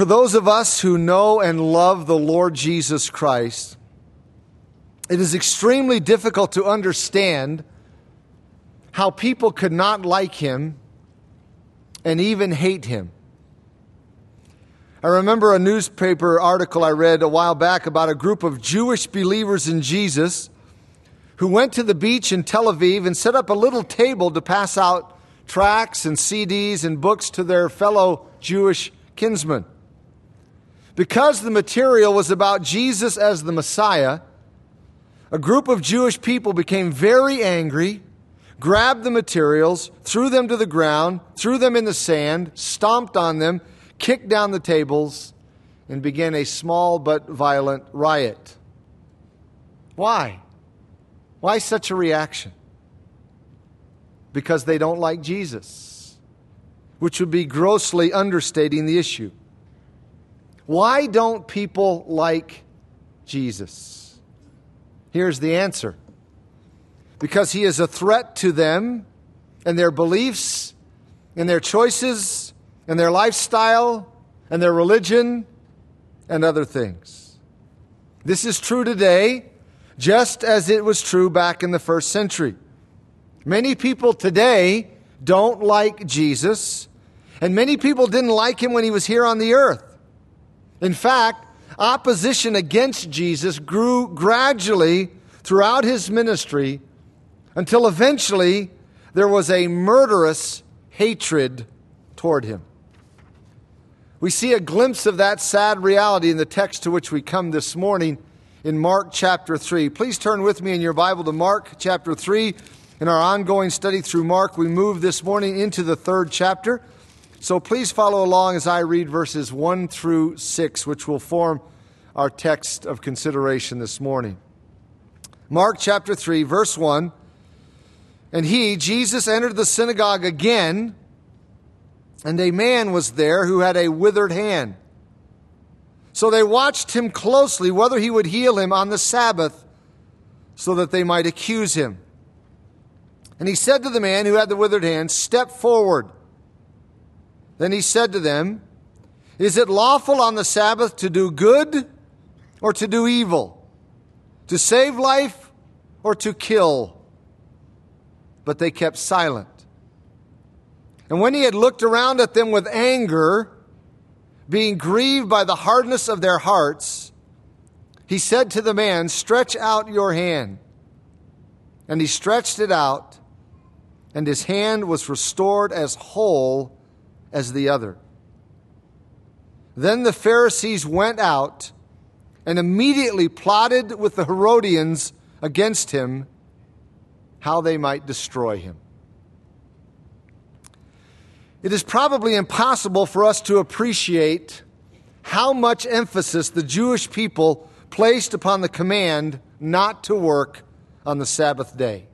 For those of us who know and love the Lord Jesus Christ, it is extremely difficult to understand how people could not like him and even hate him. I remember a newspaper article I read a while back about a group of Jewish believers in Jesus who went to the beach in Tel Aviv and set up a little table to pass out tracts and CDs and books to their fellow Jewish kinsmen. Because the material was about Jesus as the Messiah, a group of Jewish people became very angry, grabbed the materials, threw them to the ground, threw them in the sand, stomped on them, kicked down the tables, and began a small but violent riot. Why? Why such a reaction? Because they don't like Jesus, which would be grossly understating the issue. Why don't people like Jesus? Here's the answer because he is a threat to them and their beliefs and their choices and their lifestyle and their religion and other things. This is true today, just as it was true back in the first century. Many people today don't like Jesus, and many people didn't like him when he was here on the earth. In fact, opposition against Jesus grew gradually throughout his ministry until eventually there was a murderous hatred toward him. We see a glimpse of that sad reality in the text to which we come this morning in Mark chapter 3. Please turn with me in your Bible to Mark chapter 3. In our ongoing study through Mark, we move this morning into the third chapter. So please follow along as I read verses 1 through 6, which will form our text of consideration this morning. Mark chapter 3, verse 1. And he, Jesus, entered the synagogue again, and a man was there who had a withered hand. So they watched him closely whether he would heal him on the Sabbath, so that they might accuse him. And he said to the man who had the withered hand, Step forward. Then he said to them, Is it lawful on the Sabbath to do good or to do evil? To save life or to kill? But they kept silent. And when he had looked around at them with anger, being grieved by the hardness of their hearts, he said to the man, Stretch out your hand. And he stretched it out, and his hand was restored as whole as the other. Then the Pharisees went out and immediately plotted with the Herodians against him how they might destroy him. It is probably impossible for us to appreciate how much emphasis the Jewish people placed upon the command not to work on the Sabbath day.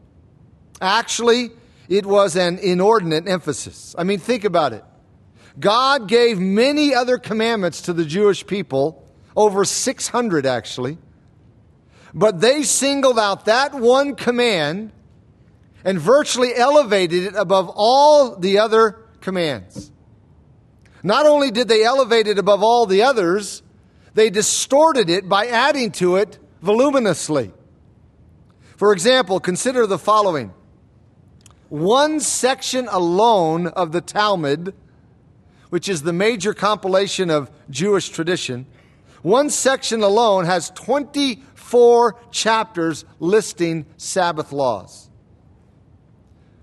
Actually, it was an inordinate emphasis. I mean, think about it. God gave many other commandments to the Jewish people, over 600 actually, but they singled out that one command and virtually elevated it above all the other commands. Not only did they elevate it above all the others, they distorted it by adding to it voluminously. For example, consider the following one section alone of the Talmud which is the major compilation of Jewish tradition, one section alone has 24 chapters listing Sabbath laws.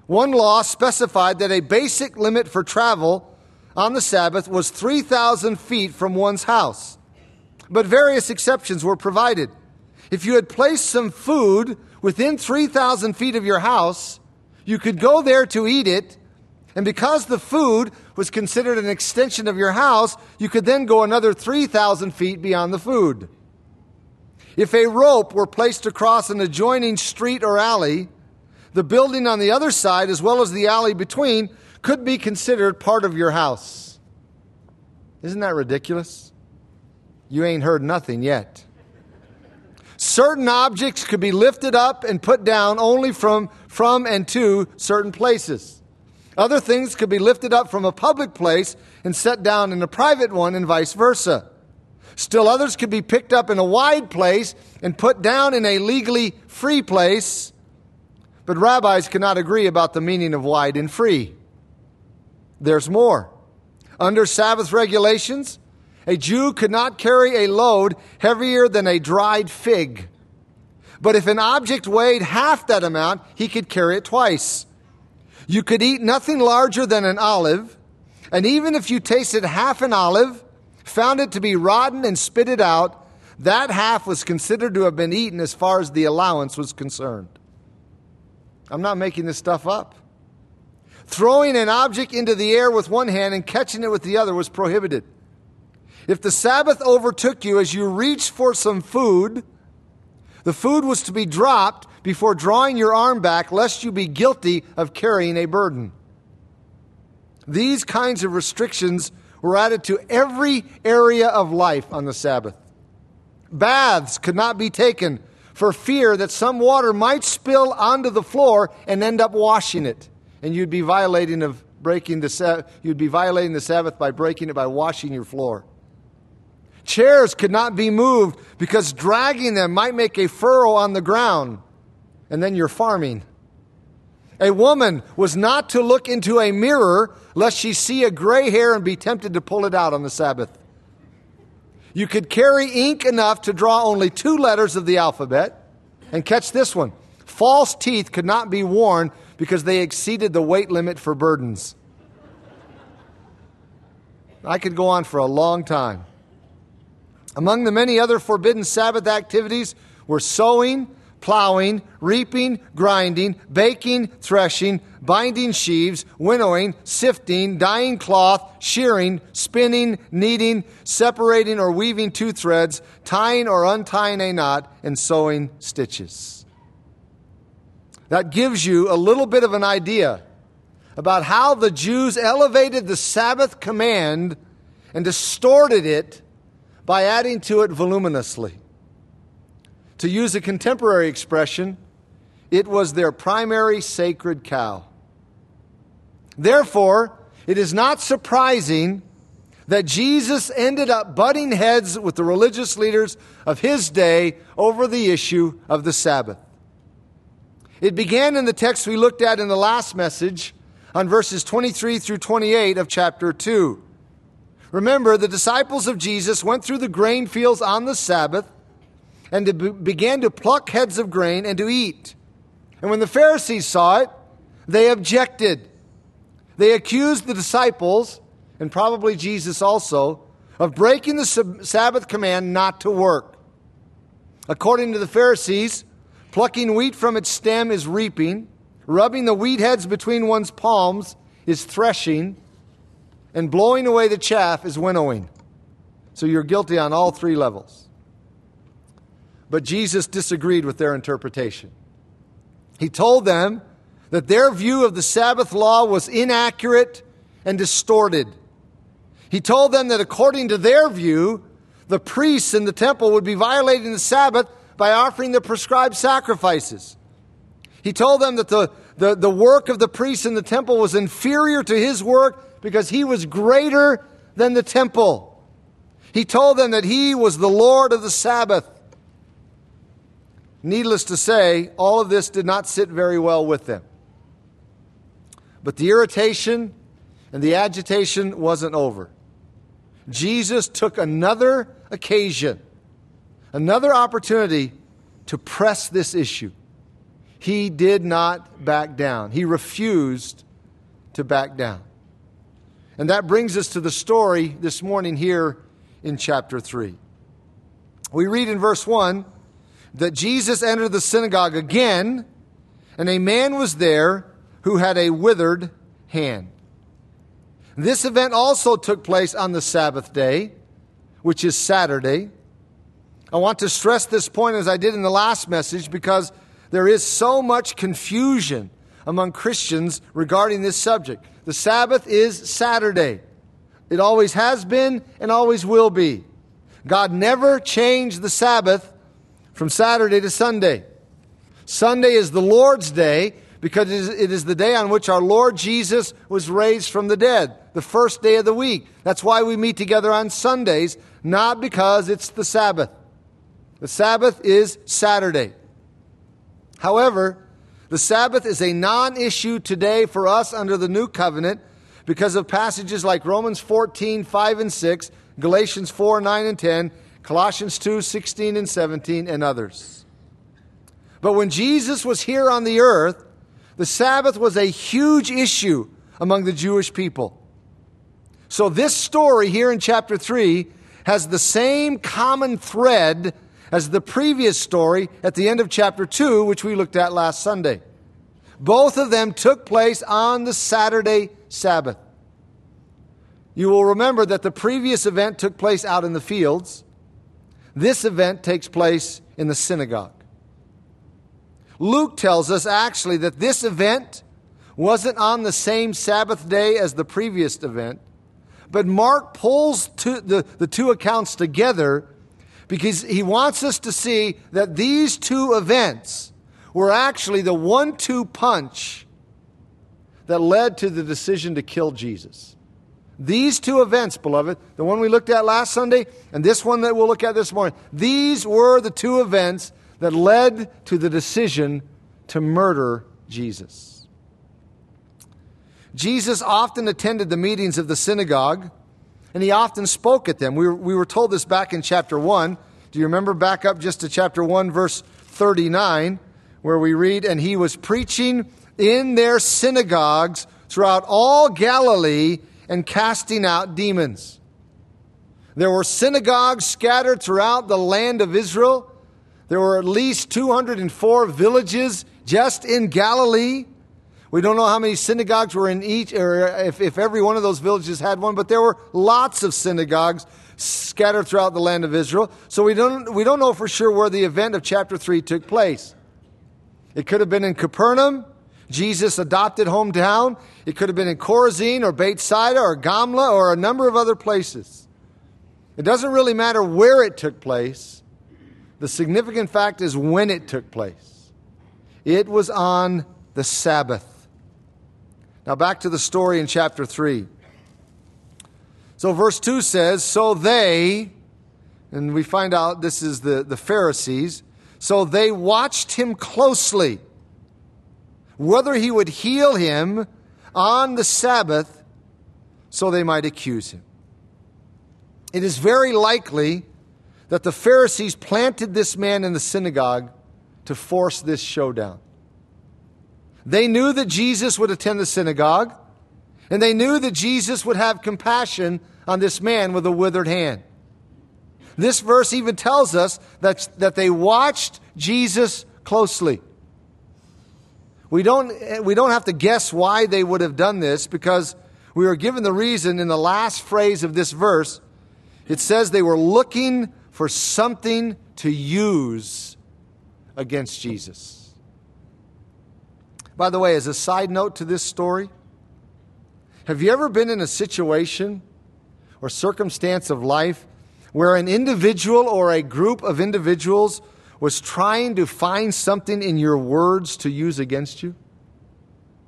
One law specified that a basic limit for travel on the Sabbath was 3,000 feet from one's house. But various exceptions were provided. If you had placed some food within 3,000 feet of your house, you could go there to eat it and because the food was considered an extension of your house, you could then go another 3,000 feet beyond the food. If a rope were placed across an adjoining street or alley, the building on the other side, as well as the alley between, could be considered part of your house. Isn't that ridiculous? You ain't heard nothing yet. Certain objects could be lifted up and put down only from, from and to certain places. Other things could be lifted up from a public place and set down in a private one, and vice versa. Still others could be picked up in a wide place and put down in a legally free place. But rabbis cannot agree about the meaning of wide and free. There's more. Under Sabbath regulations, a Jew could not carry a load heavier than a dried fig. But if an object weighed half that amount, he could carry it twice. You could eat nothing larger than an olive, and even if you tasted half an olive, found it to be rotten, and spit it out, that half was considered to have been eaten as far as the allowance was concerned. I'm not making this stuff up. Throwing an object into the air with one hand and catching it with the other was prohibited. If the Sabbath overtook you as you reached for some food, the food was to be dropped before drawing your arm back, lest you be guilty of carrying a burden. These kinds of restrictions were added to every area of life on the Sabbath. Baths could not be taken for fear that some water might spill onto the floor and end up washing it, and you'd be violating of breaking the you'd be violating the Sabbath by breaking it by washing your floor. Chairs could not be moved because dragging them might make a furrow on the ground, and then you're farming. A woman was not to look into a mirror lest she see a gray hair and be tempted to pull it out on the Sabbath. You could carry ink enough to draw only two letters of the alphabet. And catch this one false teeth could not be worn because they exceeded the weight limit for burdens. I could go on for a long time. Among the many other forbidden Sabbath activities were sowing, plowing, reaping, grinding, baking, threshing, binding sheaves, winnowing, sifting, dyeing cloth, shearing, spinning, kneading, separating or weaving two threads, tying or untying a knot, and sewing stitches. That gives you a little bit of an idea about how the Jews elevated the Sabbath command and distorted it by adding to it voluminously. To use a contemporary expression, it was their primary sacred cow. Therefore, it is not surprising that Jesus ended up butting heads with the religious leaders of his day over the issue of the Sabbath. It began in the text we looked at in the last message on verses 23 through 28 of chapter 2. Remember, the disciples of Jesus went through the grain fields on the Sabbath and to be- began to pluck heads of grain and to eat. And when the Pharisees saw it, they objected. They accused the disciples, and probably Jesus also, of breaking the Sabbath command not to work. According to the Pharisees, plucking wheat from its stem is reaping, rubbing the wheat heads between one's palms is threshing, and blowing away the chaff is winnowing. So you're guilty on all three levels. But Jesus disagreed with their interpretation. He told them that their view of the Sabbath law was inaccurate and distorted. He told them that according to their view, the priests in the temple would be violating the Sabbath by offering the prescribed sacrifices. He told them that the, the, the work of the priests in the temple was inferior to his work because he was greater than the temple. He told them that he was the Lord of the Sabbath. Needless to say, all of this did not sit very well with them. But the irritation and the agitation wasn't over. Jesus took another occasion, another opportunity to press this issue. He did not back down, he refused to back down. And that brings us to the story this morning here in chapter 3. We read in verse 1 that Jesus entered the synagogue again, and a man was there who had a withered hand. This event also took place on the Sabbath day, which is Saturday. I want to stress this point as I did in the last message because there is so much confusion among Christians regarding this subject. The Sabbath is Saturday. It always has been and always will be. God never changed the Sabbath from Saturday to Sunday. Sunday is the Lord's day because it is, the day on which our Lord Jesus was raised from the dead, the first day of the week. That's why we meet together on Sundays, not because it's the Sabbath. The Sabbath is Saturday. However, the Sabbath is a non issue today for us under the new covenant because of passages like Romans 14, 5 and 6, Galatians 4, 9 and 10, Colossians 2, 16 and 17, and others. But when Jesus was here on the earth, the Sabbath was a huge issue among the Jewish people. So, this story here in chapter 3 has the same common thread as the previous story at the end of chapter 2, which we looked at last Sunday. Both of them took place on the Saturday Sabbath. You will remember that the previous event took place out in the fields. This event takes place in the synagogue. Luke tells us actually that this event wasn't on the same Sabbath day as the previous event, but Mark pulls two, the, the two accounts together because he wants us to see that these two events were actually the one two punch that led to the decision to kill Jesus. These two events, beloved, the one we looked at last Sunday and this one that we'll look at this morning, these were the two events that led to the decision to murder Jesus. Jesus often attended the meetings of the synagogue, and he often spoke at them. We were, we were told this back in chapter 1. Do you remember back up just to chapter 1, verse 39, where we read, And he was preaching in their synagogues throughout all Galilee and casting out demons. There were synagogues scattered throughout the land of Israel. There were at least 204 villages just in Galilee. We don't know how many synagogues were in each, or if, if every one of those villages had one, but there were lots of synagogues scattered throughout the land of Israel. So we don't, we don't know for sure where the event of chapter 3 took place. It could have been in Capernaum, Jesus' adopted hometown. It could have been in Chorazin or Bethsaida or Gamla or a number of other places. It doesn't really matter where it took place. The significant fact is when it took place. It was on the Sabbath. Now, back to the story in chapter 3. So, verse 2 says, So they, and we find out this is the, the Pharisees, so they watched him closely, whether he would heal him on the Sabbath, so they might accuse him. It is very likely that the Pharisees planted this man in the synagogue to force this showdown. They knew that Jesus would attend the synagogue, and they knew that Jesus would have compassion on this man with a withered hand. This verse even tells us that, that they watched Jesus closely. We don't, eh, we don't have to guess why they would have done this because we are given the reason in the last phrase of this verse. It says they were looking for something to use against Jesus. By the way, as a side note to this story, have you ever been in a situation or circumstance of life where an individual or a group of individuals was trying to find something in your words to use against you?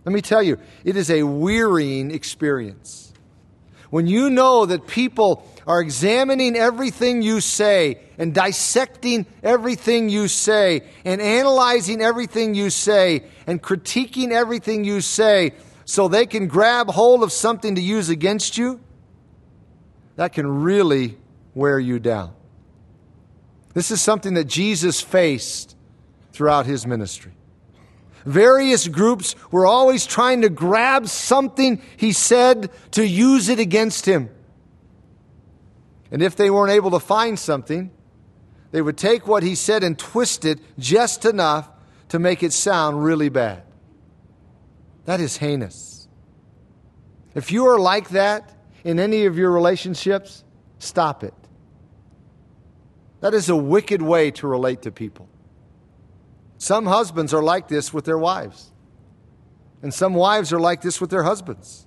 Let me tell you, it is a wearying experience. When you know that people are examining everything you say and dissecting everything you say and analyzing everything you say and critiquing everything you say so they can grab hold of something to use against you, that can really wear you down. This is something that Jesus faced throughout his ministry. Various groups were always trying to grab something he said to use it against him. And if they weren't able to find something, they would take what he said and twist it just enough to make it sound really bad. That is heinous. If you are like that in any of your relationships, stop it. That is a wicked way to relate to people. Some husbands are like this with their wives, and some wives are like this with their husbands.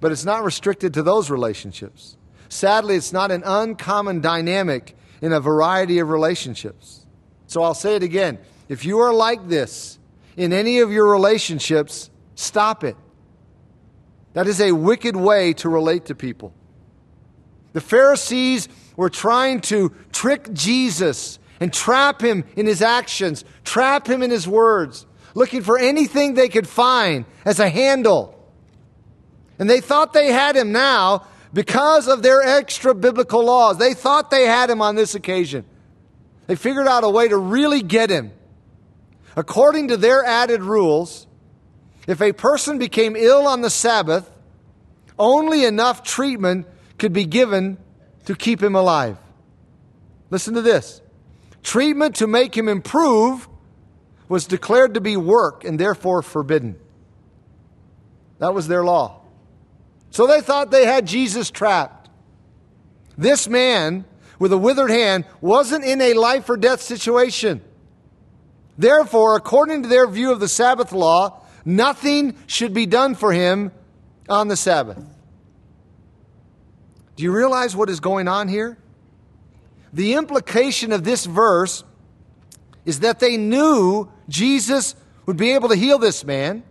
But it's not restricted to those relationships. Sadly, it's not an uncommon dynamic in a variety of relationships. So I'll say it again. If you are like this in any of your relationships, stop it. That is a wicked way to relate to people. The Pharisees were trying to trick Jesus and trap him in his actions, trap him in his words, looking for anything they could find as a handle. And they thought they had him now because of their extra biblical laws. They thought they had him on this occasion. They figured out a way to really get him. According to their added rules, if a person became ill on the Sabbath, only enough treatment could be given to keep him alive. Listen to this treatment to make him improve was declared to be work and therefore forbidden. That was their law. So they thought they had Jesus trapped. This man with a withered hand wasn't in a life or death situation. Therefore, according to their view of the Sabbath law, nothing should be done for him on the Sabbath. Do you realize what is going on here? The implication of this verse is that they knew Jesus would be able to heal this man,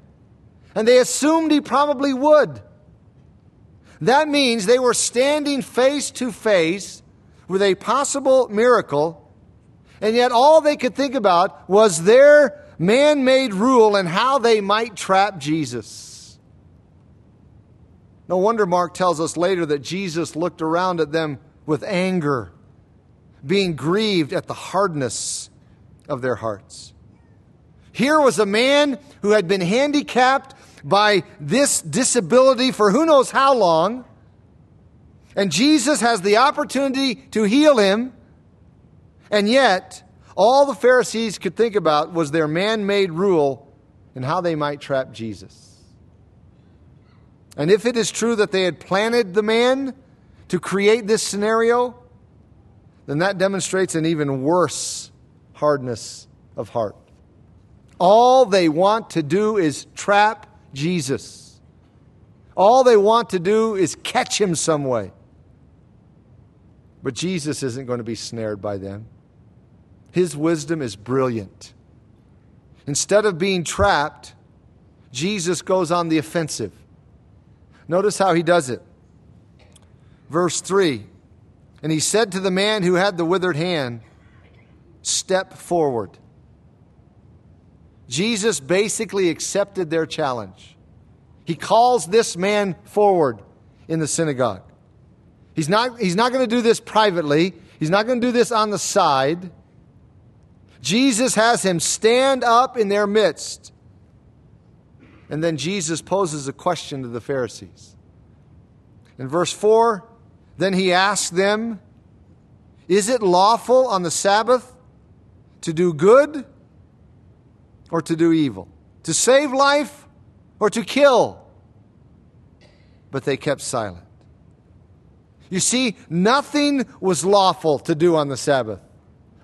and they assumed he probably would. That means they were standing face to face with a possible miracle, and yet all they could think about was their man made rule and how they might trap Jesus. No wonder Mark tells us later that Jesus looked around at them with anger, being grieved at the hardness of their hearts. Here was a man who had been handicapped by this disability for who knows how long. And Jesus has the opportunity to heal him. And yet, all the Pharisees could think about was their man made rule and how they might trap Jesus. And if it is true that they had planted the man to create this scenario, then that demonstrates an even worse hardness of heart. All they want to do is trap Jesus. All they want to do is catch him some way. But Jesus isn't going to be snared by them. His wisdom is brilliant. Instead of being trapped, Jesus goes on the offensive. Notice how he does it. Verse 3 And he said to the man who had the withered hand, Step forward. Jesus basically accepted their challenge. He calls this man forward in the synagogue. He's not, he's not going to do this privately, he's not going to do this on the side. Jesus has him stand up in their midst. And then Jesus poses a question to the Pharisees. In verse 4, then he asked them, Is it lawful on the Sabbath to do good or to do evil, to save life or to kill. But they kept silent. You see, nothing was lawful to do on the Sabbath,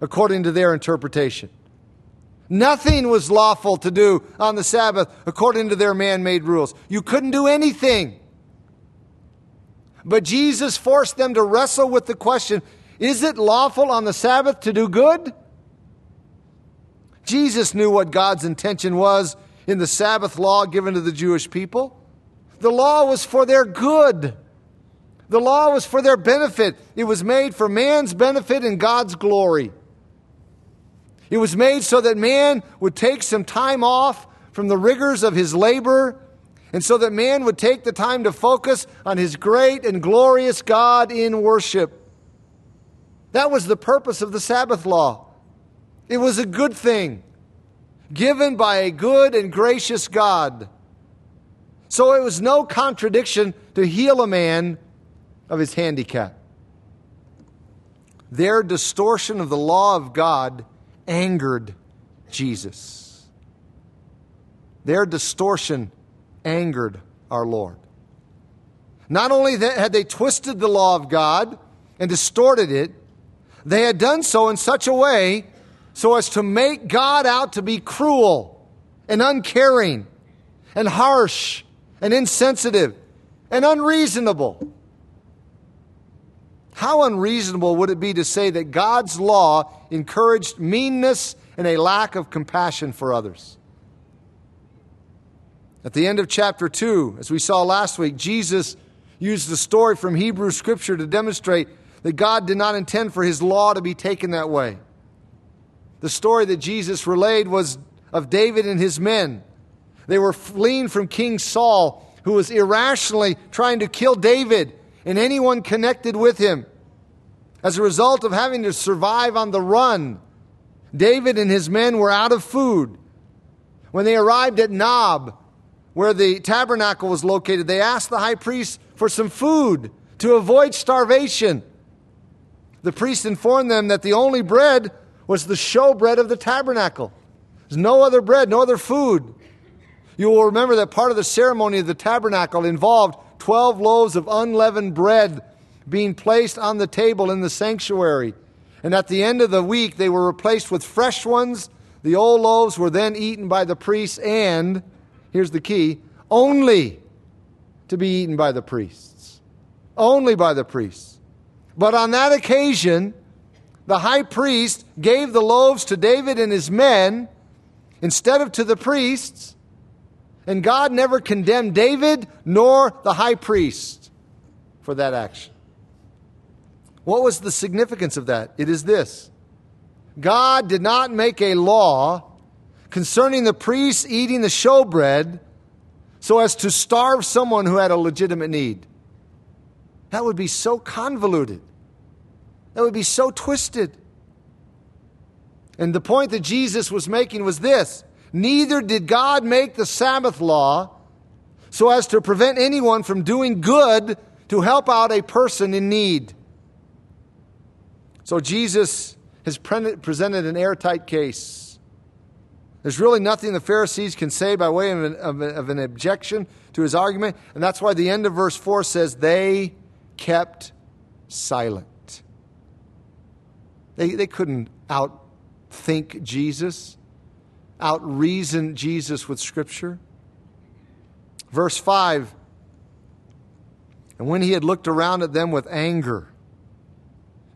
according to their interpretation. Nothing was lawful to do on the Sabbath, according to their man made rules. You couldn't do anything. But Jesus forced them to wrestle with the question is it lawful on the Sabbath to do good Jesus knew what God's intention was in the Sabbath law given to the Jewish people. The law was for their good. The law was for their benefit. It was made for man's benefit and God's glory. It was made so that man would take some time off from the rigors of his labor, and so that man would take the time to focus on his great and glorious God in worship. That was the purpose of the Sabbath law. It was a good thing, given by a good and gracious God. So it was no contradiction to heal a man of his handicap. Their distortion of the law of God angered Jesus. Their distortion angered our Lord. Not only that had they twisted the law of God and distorted it, they had done so in such a way so as to make God out to be cruel and uncaring and harsh and insensitive and unreasonable. How unreasonable would it be to say that God's law encouraged meanness and a lack of compassion for others? At the end of chapter 2, as we saw last week, Jesus used the story from Hebrew Scripture to demonstrate that God did not intend for his law to be taken that way. The story that Jesus relayed was of David and his men. They were fleeing from King Saul, who was irrationally trying to kill David and anyone connected with him. As a result of having to survive on the run, David and his men were out of food. When they arrived at Nob, where the tabernacle was located, they asked the high priest for some food to avoid starvation. The priest informed them that the only bread was the showbread of the tabernacle. There's no other bread, no other food. You will remember that part of the ceremony of the tabernacle involved 12 loaves of unleavened bread being placed on the table in the sanctuary. And at the end of the week, they were replaced with fresh ones. The old loaves were then eaten by the priests, and here's the key only to be eaten by the priests. Only by the priests. But on that occasion, the high priest gave the loaves to David and his men instead of to the priests. And God never condemned David nor the high priest for that action. What was the significance of that? It is this God did not make a law concerning the priests eating the showbread so as to starve someone who had a legitimate need. That would be so convoluted. That would be so twisted. And the point that Jesus was making was this Neither did God make the Sabbath law so as to prevent anyone from doing good to help out a person in need. So Jesus has presented an airtight case. There's really nothing the Pharisees can say by way of an, of, of an objection to his argument, and that's why the end of verse 4 says, They kept silent. They, they couldn't outthink Jesus, outreason Jesus with Scripture. Verse 5 And when he had looked around at them with anger,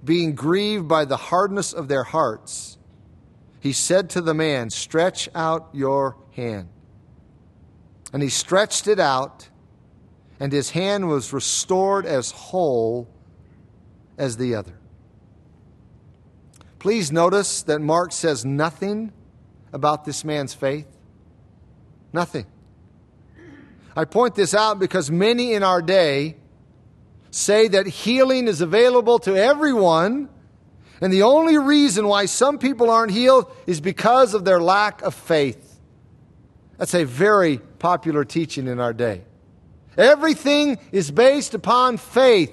being grieved by the hardness of their hearts, he said to the man, Stretch out your hand. And he stretched it out, and his hand was restored as whole as the other. Please notice that Mark says nothing about this man's faith. Nothing. I point this out because many in our day say that healing is available to everyone, and the only reason why some people aren't healed is because of their lack of faith. That's a very popular teaching in our day. Everything is based upon faith,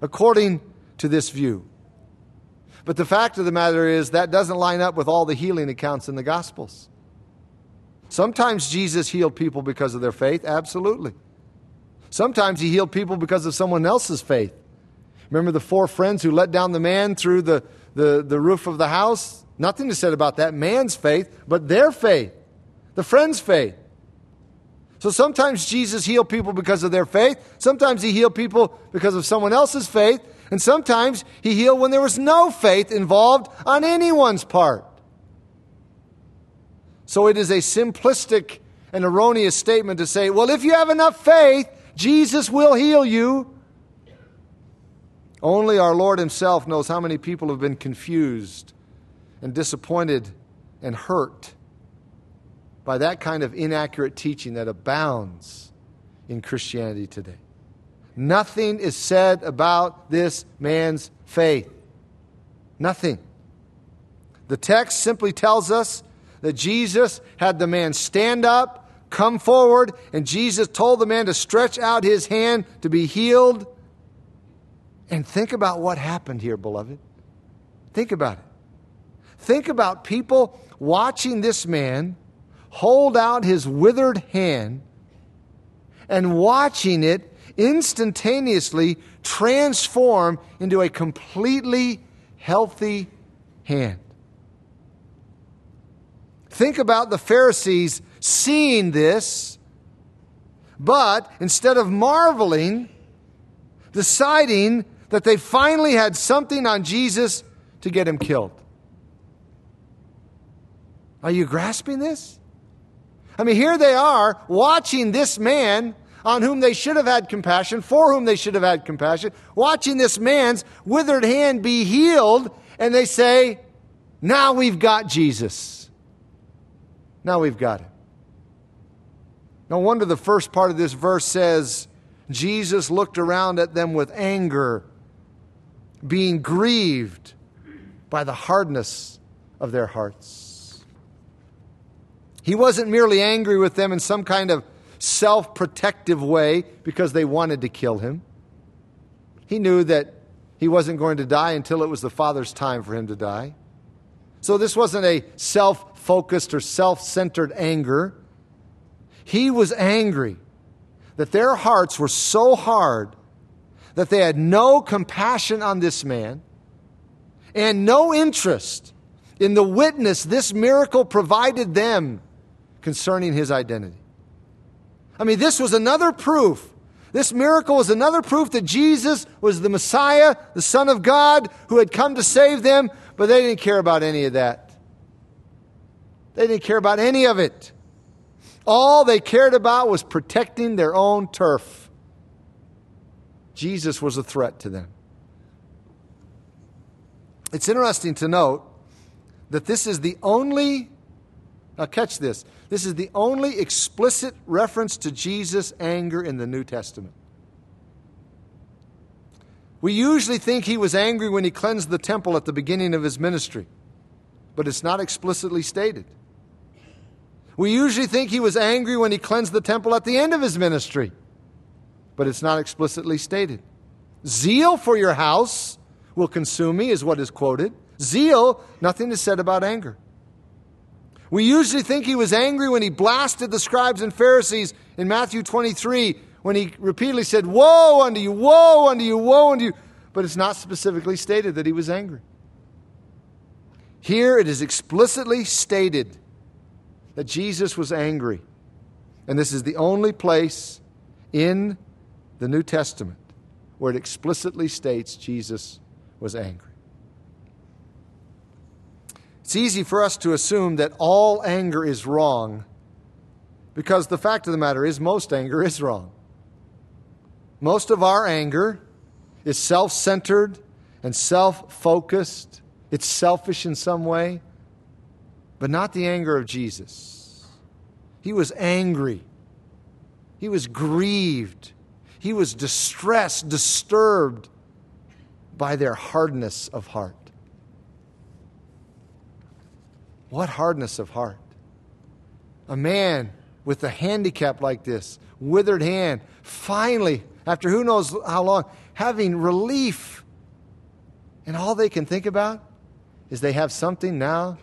according to this view. But the fact of the matter is, that doesn't line up with all the healing accounts in the Gospels. Sometimes Jesus healed people because of their faith, absolutely. Sometimes he healed people because of someone else's faith. Remember the four friends who let down the man through the, the, the roof of the house? Nothing is said about that man's faith, but their faith, the friend's faith. So sometimes Jesus healed people because of their faith. Sometimes he healed people because of someone else's faith. And sometimes he healed when there was no faith involved on anyone's part. So it is a simplistic and erroneous statement to say, well, if you have enough faith, Jesus will heal you. Only our Lord Himself knows how many people have been confused and disappointed and hurt by that kind of inaccurate teaching that abounds in Christianity today. Nothing is said about this man's faith. Nothing. The text simply tells us that Jesus had the man stand up come forward, and Jesus told the man to stretch out his hand to be healed. And think about what happened here, beloved. Think about it. Think about people watching this man hold out his withered hand and watching it instantaneously transform into a completely healthy hand. Think about the Pharisees seeing this, but instead of marveling, deciding that they finally had something on Jesus to get him killed. Are you grasping this? I mean, here they are watching this man on whom they should have had compassion, for whom they should have had compassion, watching this man's withered hand be healed, and they say, Now we've got Jesus. Now we've got him. No wonder the first part of this verse says, Jesus looked around at them with anger, being grieved by the hardness of their hearts. He wasn't merely angry with them in some kind of self protective way because they wanted to kill him. He knew that he wasn't going to die until it was the Father's time for him to die. So this wasn't a self focused or self centered anger. He was angry that their hearts were so hard that they had no compassion on this man and no interest in the witness this miracle provided them concerning his identity. I mean, this was another proof. This miracle was another proof that Jesus was the Messiah, the Son of God, who had come to save them, but they didn't care about any of that. They didn't care about any of it. All they cared about was protecting their own turf. Jesus was a threat to them. It's interesting to note that this is the only, now catch this, this is the only explicit reference to Jesus' anger in the New Testament. We usually think he was angry when he cleansed the temple at the beginning of his ministry, but it's not explicitly stated. We usually think he was angry when he cleansed the temple at the end of his ministry, but it's not explicitly stated. Zeal for your house will consume me, is what is quoted. Zeal, nothing is said about anger. We usually think he was angry when he blasted the scribes and Pharisees in Matthew 23, when he repeatedly said, Woe unto you, woe unto you, woe unto you. But it's not specifically stated that he was angry. Here it is explicitly stated that Jesus was angry. And this is the only place in the New Testament where it explicitly states Jesus was angry. It's easy for us to assume that all anger is wrong because the fact of the matter is, most anger is wrong. Most of our anger is self centered and self focused, it's selfish in some way but not the anger of Jesus. He was angry, he was grieved, he was distressed, disturbed by their hardness of heart. What hardness of heart? A man with a handicap like this, withered hand, finally, after who knows how long, having relief. And all they can think about is they have something now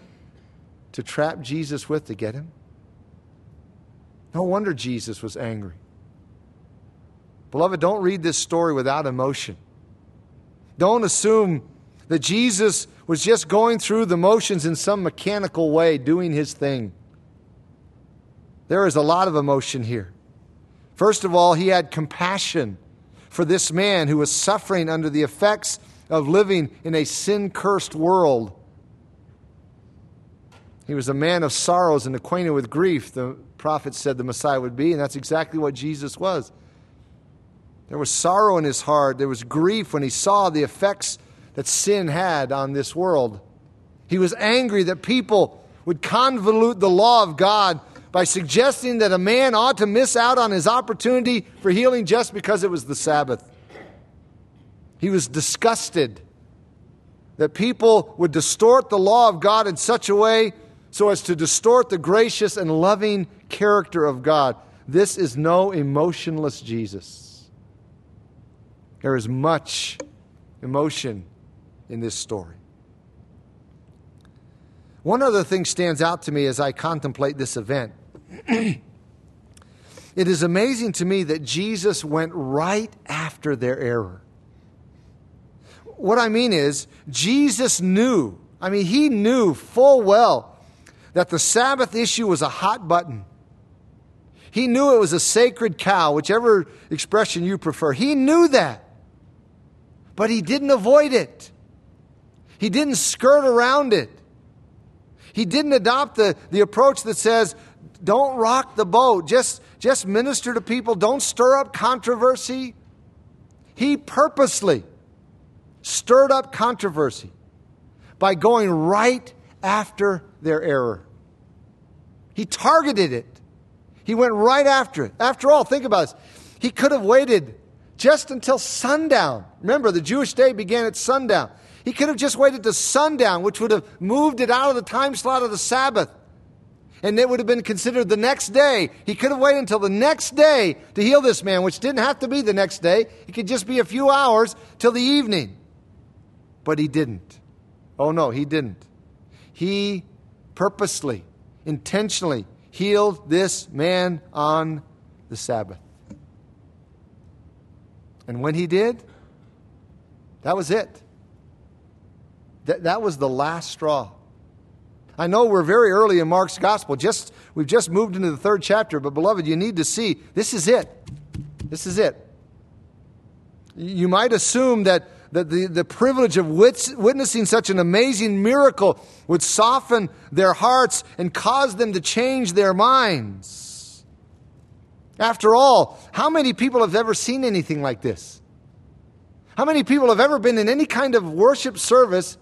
to trap Jesus with to get him? No wonder Jesus was angry. Beloved, don't read this story without emotion. Don't assume that Jesus was just going through the motions in some mechanical way, doing his thing. There is a lot of emotion here. First of all, he had compassion for this man who was suffering under the effects of living in a sin cursed world. He was a man of sorrows and acquainted with grief, the prophet said the Messiah would be, and that's exactly what Jesus was. There was sorrow in his heart, there was grief when he saw the effects that sin had on this world. He was angry that people would convolute the law of God by suggesting that a man ought to miss out on his opportunity for healing just because it was the Sabbath. He was disgusted that people would distort the law of God in such a way so as to distort the gracious and loving character of God. This is no emotionless Jesus. There is much emotion in this story. One other thing stands out to me as I contemplate this event. it is amazing to me that Jesus went right after their error. What I mean is, Jesus knew, I mean, he knew full well that the Sabbath issue was a hot button. He knew it was a sacred cow, whichever expression you prefer. He knew that. But he didn't avoid it. He didn't skirt around it. He didn't adopt the, the approach that says, don't rock the boat. Just, just minister to people. Don't stir up controversy. He purposely stirred up controversy by going right after their error. He targeted it. He went right after it. After all, think about this. He could have waited just until sundown. Remember, the Jewish day began at sundown. He could have just waited to sundown, which would have moved it out of the time slot of the Sabbath. And it would have been considered the next day. He could have waited until the next day to heal this man, which didn't have to be the next day. It could just be a few hours till the evening. But he didn't. Oh, no, he didn't. He purposely, intentionally healed this man on the Sabbath. And when he did, that was it. That, that was the last straw. I know we're very early in Mark's gospel. Just we've just moved into the third chapter, but beloved, you need to see this is it. This is it. You might assume that, that the, the privilege of witnessing such an amazing miracle would soften their hearts and cause them to change their minds. After all, how many people have ever seen anything like this? How many people have ever been in any kind of worship service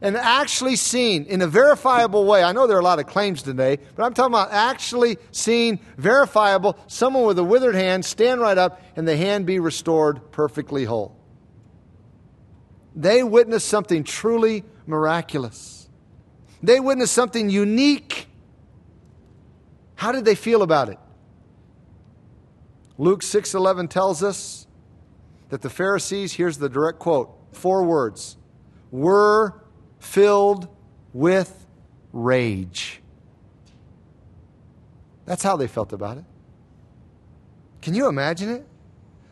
and actually seen in a verifiable way. I know there are a lot of claims today, but I'm talking about actually seen, verifiable, someone with a withered hand stand right up and the hand be restored perfectly whole. They witnessed something truly miraculous. They witnessed something unique. How did they feel about it? Luke 6:11 tells us that the Pharisees, here's the direct quote, four words, were filled with rage. That's how they felt about it. Can you imagine it?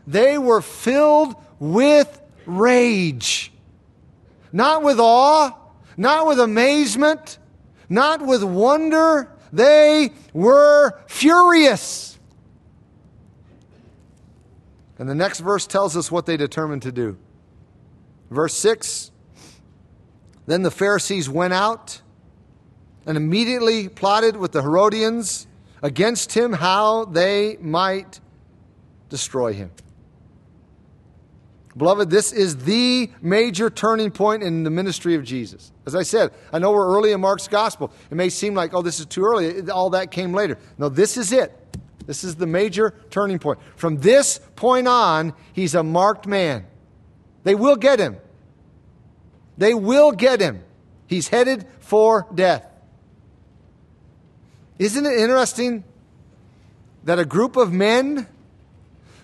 They were filled with rage. Not with awe, not with amazement, not with wonder. They were furious. And the next verse tells us what they determined to do. Verse 6 then the Pharisees went out and immediately plotted with the Herodians against him how they might destroy him. Beloved, this is the major turning point in the ministry of Jesus. As I said, I know we're early in Mark's gospel. It may seem like, oh, this is too early. All that came later. No, this is it. This is the major turning point. From this point on, he's a marked man. They will get him. They will get him. He's headed for death. Isn't it interesting that a group of men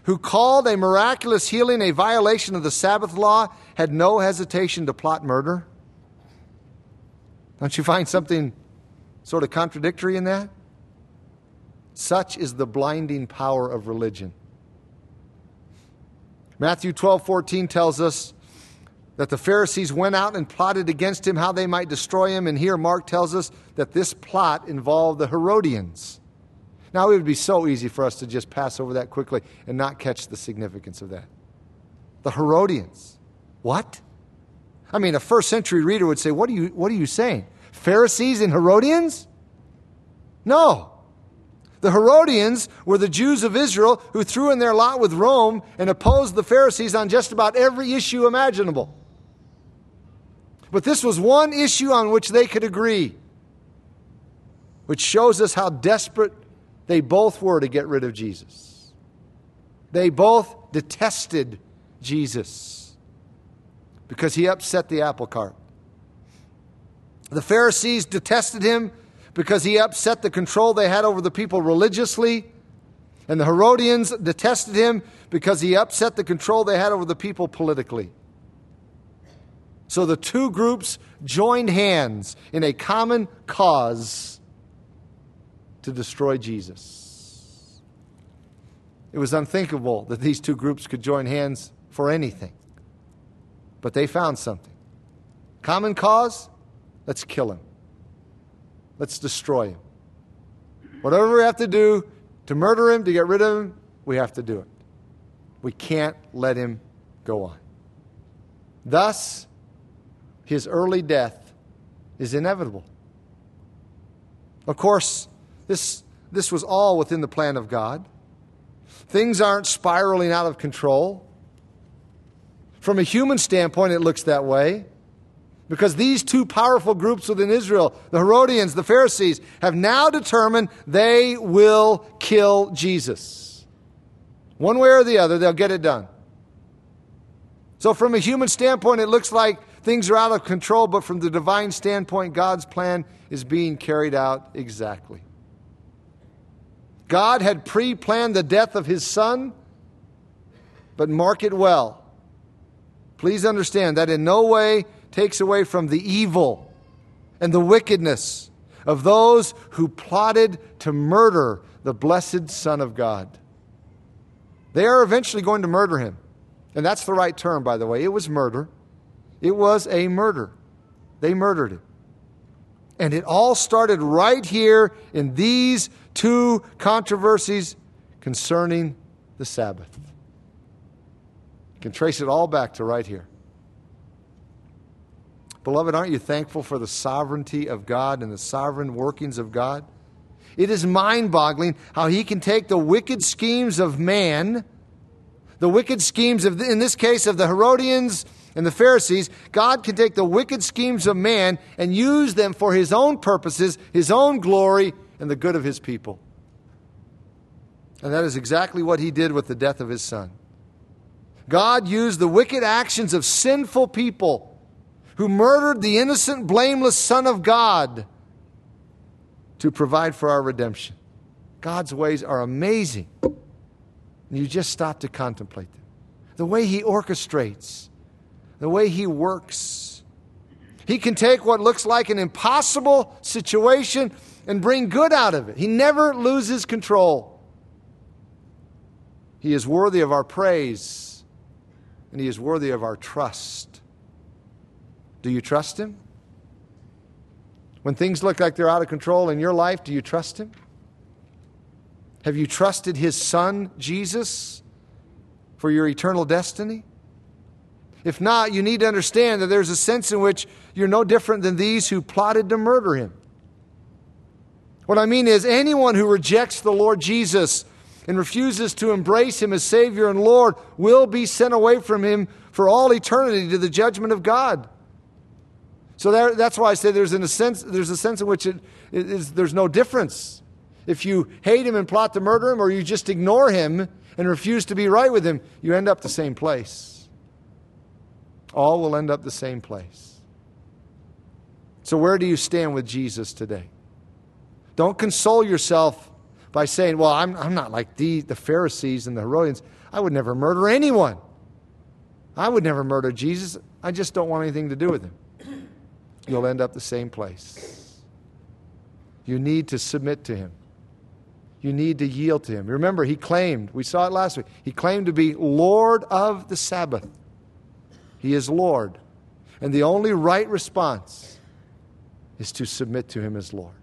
who called a miraculous healing a violation of the Sabbath law had no hesitation to plot murder? Don't you find something sort of contradictory in that? Such is the blinding power of religion. Matthew 12 14 tells us that the Pharisees went out and plotted against him how they might destroy him. And here Mark tells us that this plot involved the Herodians. Now, it would be so easy for us to just pass over that quickly and not catch the significance of that. The Herodians. What? I mean, a first century reader would say, What are you, what are you saying? Pharisees and Herodians? No. The Herodians were the Jews of Israel who threw in their lot with Rome and opposed the Pharisees on just about every issue imaginable. But this was one issue on which they could agree, which shows us how desperate they both were to get rid of Jesus. They both detested Jesus because he upset the apple cart. The Pharisees detested him because he upset the control they had over the people religiously. And the Herodians detested him because he upset the control they had over the people politically. So the two groups joined hands in a common cause to destroy Jesus. It was unthinkable that these two groups could join hands for anything. But they found something. Common cause? Let's kill him. Let's destroy him. Whatever we have to do to murder him, to get rid of him, we have to do it. We can't let him go on. Thus, his early death is inevitable. Of course, this this was all within the plan of God. Things aren't spiraling out of control. From a human standpoint, it looks that way. Because these two powerful groups within Israel, the Herodians, the Pharisees, have now determined they will kill Jesus. One way or the other, they'll get it done. So, from a human standpoint, it looks like things are out of control, but from the divine standpoint, God's plan is being carried out exactly. God had pre planned the death of his son, but mark it well. Please understand that in no way takes away from the evil and the wickedness of those who plotted to murder the blessed Son of God. They are eventually going to murder him. And that's the right term, by the way. It was murder. It was a murder. They murdered him. And it all started right here in these two controversies concerning the Sabbath. You can trace it all back to right here. Beloved, aren't you thankful for the sovereignty of God and the sovereign workings of God? It is mind boggling how He can take the wicked schemes of man, the wicked schemes of, in this case, of the Herodians and the Pharisees. God can take the wicked schemes of man and use them for His own purposes, His own glory, and the good of His people. And that is exactly what He did with the death of His Son. God used the wicked actions of sinful people who murdered the innocent, blameless Son of God to provide for our redemption. God's ways are amazing. You just stop to contemplate them. The way He orchestrates, the way He works. He can take what looks like an impossible situation and bring good out of it. He never loses control. He is worthy of our praise, and He is worthy of our trust. Do you trust Him? When things look like they're out of control in your life, do you trust Him? Have you trusted His Son, Jesus, for your eternal destiny? If not, you need to understand that there's a sense in which you're no different than these who plotted to murder Him. What I mean is, anyone who rejects the Lord Jesus and refuses to embrace Him as Savior and Lord will be sent away from Him for all eternity to the judgment of God. So there, that's why I say there's, in a sense, there's a sense in which it, it is, there's no difference. If you hate him and plot to murder him, or you just ignore him and refuse to be right with him, you end up the same place. All will end up the same place. So, where do you stand with Jesus today? Don't console yourself by saying, Well, I'm, I'm not like the, the Pharisees and the Herodians. I would never murder anyone. I would never murder Jesus. I just don't want anything to do with him you'll end up the same place. You need to submit to Him. You need to yield to Him. Remember, He claimed, we saw it last week, He claimed to be Lord of the Sabbath. He is Lord. And the only right response is to submit to Him as Lord.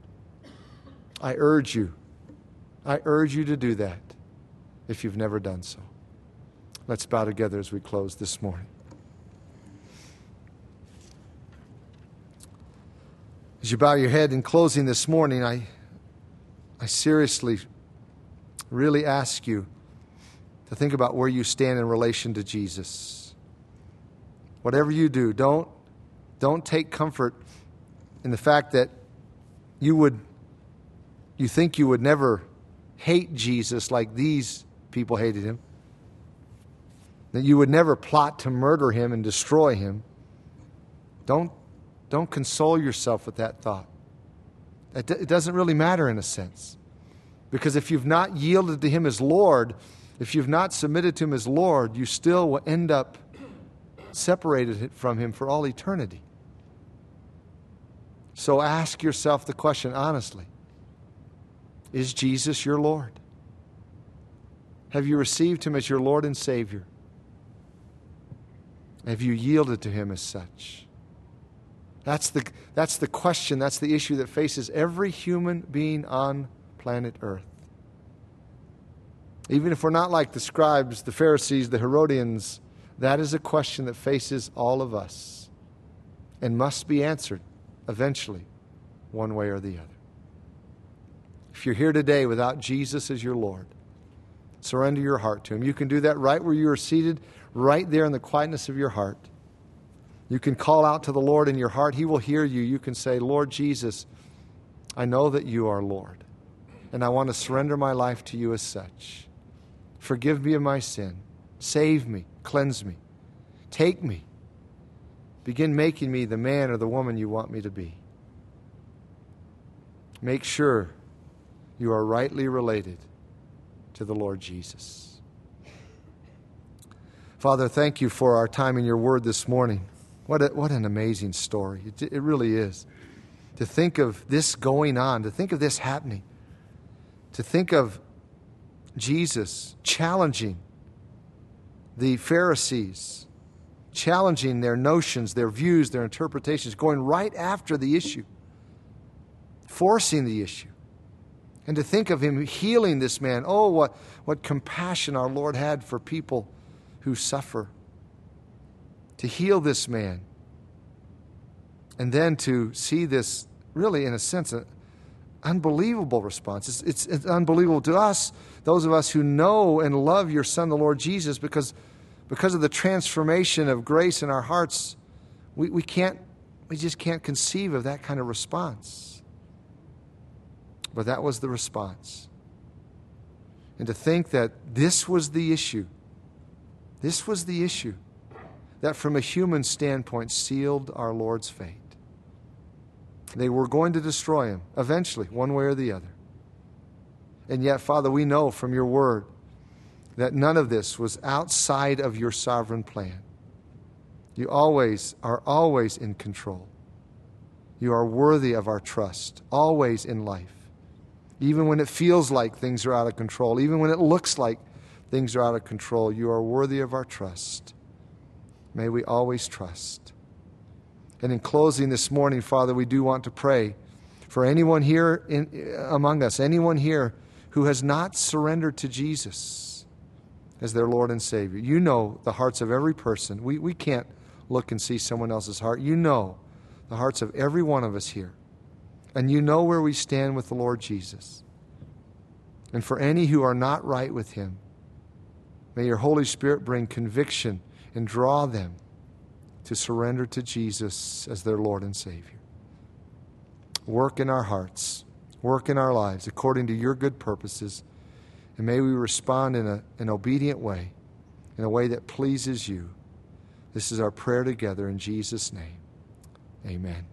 I urge you, I urge you to do that if you've never done so. Let's bow together as we close this morning. As you bow your head in closing this morning, I, I seriously, really ask you to think about where you stand in relation to Jesus. Whatever you do, don't, don't take comfort in the fact that you would, you think you would never hate Jesus like these people hated him, that you would never plot to murder him and destroy him. Don't don't console yourself with that thought. It doesn't really matter in a sense. Because if you've not yielded to Him as Lord, if you've not submitted to Him as Lord, you still will end up separated from Him for all eternity. So ask yourself the question honestly Is Jesus your Lord? Have you received Him as your Lord and Savior? Have you yielded to Him as such? That's the, that's the question, that's the issue that faces every human being on planet Earth. Even if we're not like the scribes, the Pharisees, the Herodians, that is a question that faces all of us and must be answered eventually, one way or the other. If you're here today without Jesus as your Lord, surrender your heart to Him. You can do that right where you are seated, right there in the quietness of your heart. You can call out to the Lord in your heart. He will hear you. You can say, Lord Jesus, I know that you are Lord, and I want to surrender my life to you as such. Forgive me of my sin. Save me. Cleanse me. Take me. Begin making me the man or the woman you want me to be. Make sure you are rightly related to the Lord Jesus. Father, thank you for our time in your word this morning. What, a, what an amazing story. It, it really is. To think of this going on, to think of this happening, to think of Jesus challenging the Pharisees, challenging their notions, their views, their interpretations, going right after the issue, forcing the issue. And to think of him healing this man. Oh, what, what compassion our Lord had for people who suffer. To heal this man. And then to see this, really, in a sense, an unbelievable response. It's, it's, it's unbelievable to us, those of us who know and love your Son, the Lord Jesus, because, because of the transformation of grace in our hearts, we, we, can't, we just can't conceive of that kind of response. But that was the response. And to think that this was the issue, this was the issue that from a human standpoint sealed our Lord's fate. They were going to destroy him eventually, one way or the other. And yet, Father, we know from your word that none of this was outside of your sovereign plan. You always are always in control. You are worthy of our trust, always in life even when it feels like things are out of control, even when it looks like things are out of control, you are worthy of our trust. May we always trust. And in closing this morning, Father, we do want to pray for anyone here in, among us, anyone here who has not surrendered to Jesus as their Lord and Savior. You know the hearts of every person. We, we can't look and see someone else's heart. You know the hearts of every one of us here. And you know where we stand with the Lord Jesus. And for any who are not right with Him, may your Holy Spirit bring conviction and draw them to surrender to Jesus as their Lord and Savior. Work in our hearts, work in our lives according to your good purposes, and may we respond in a, an obedient way, in a way that pleases you. This is our prayer together in Jesus' name. Amen.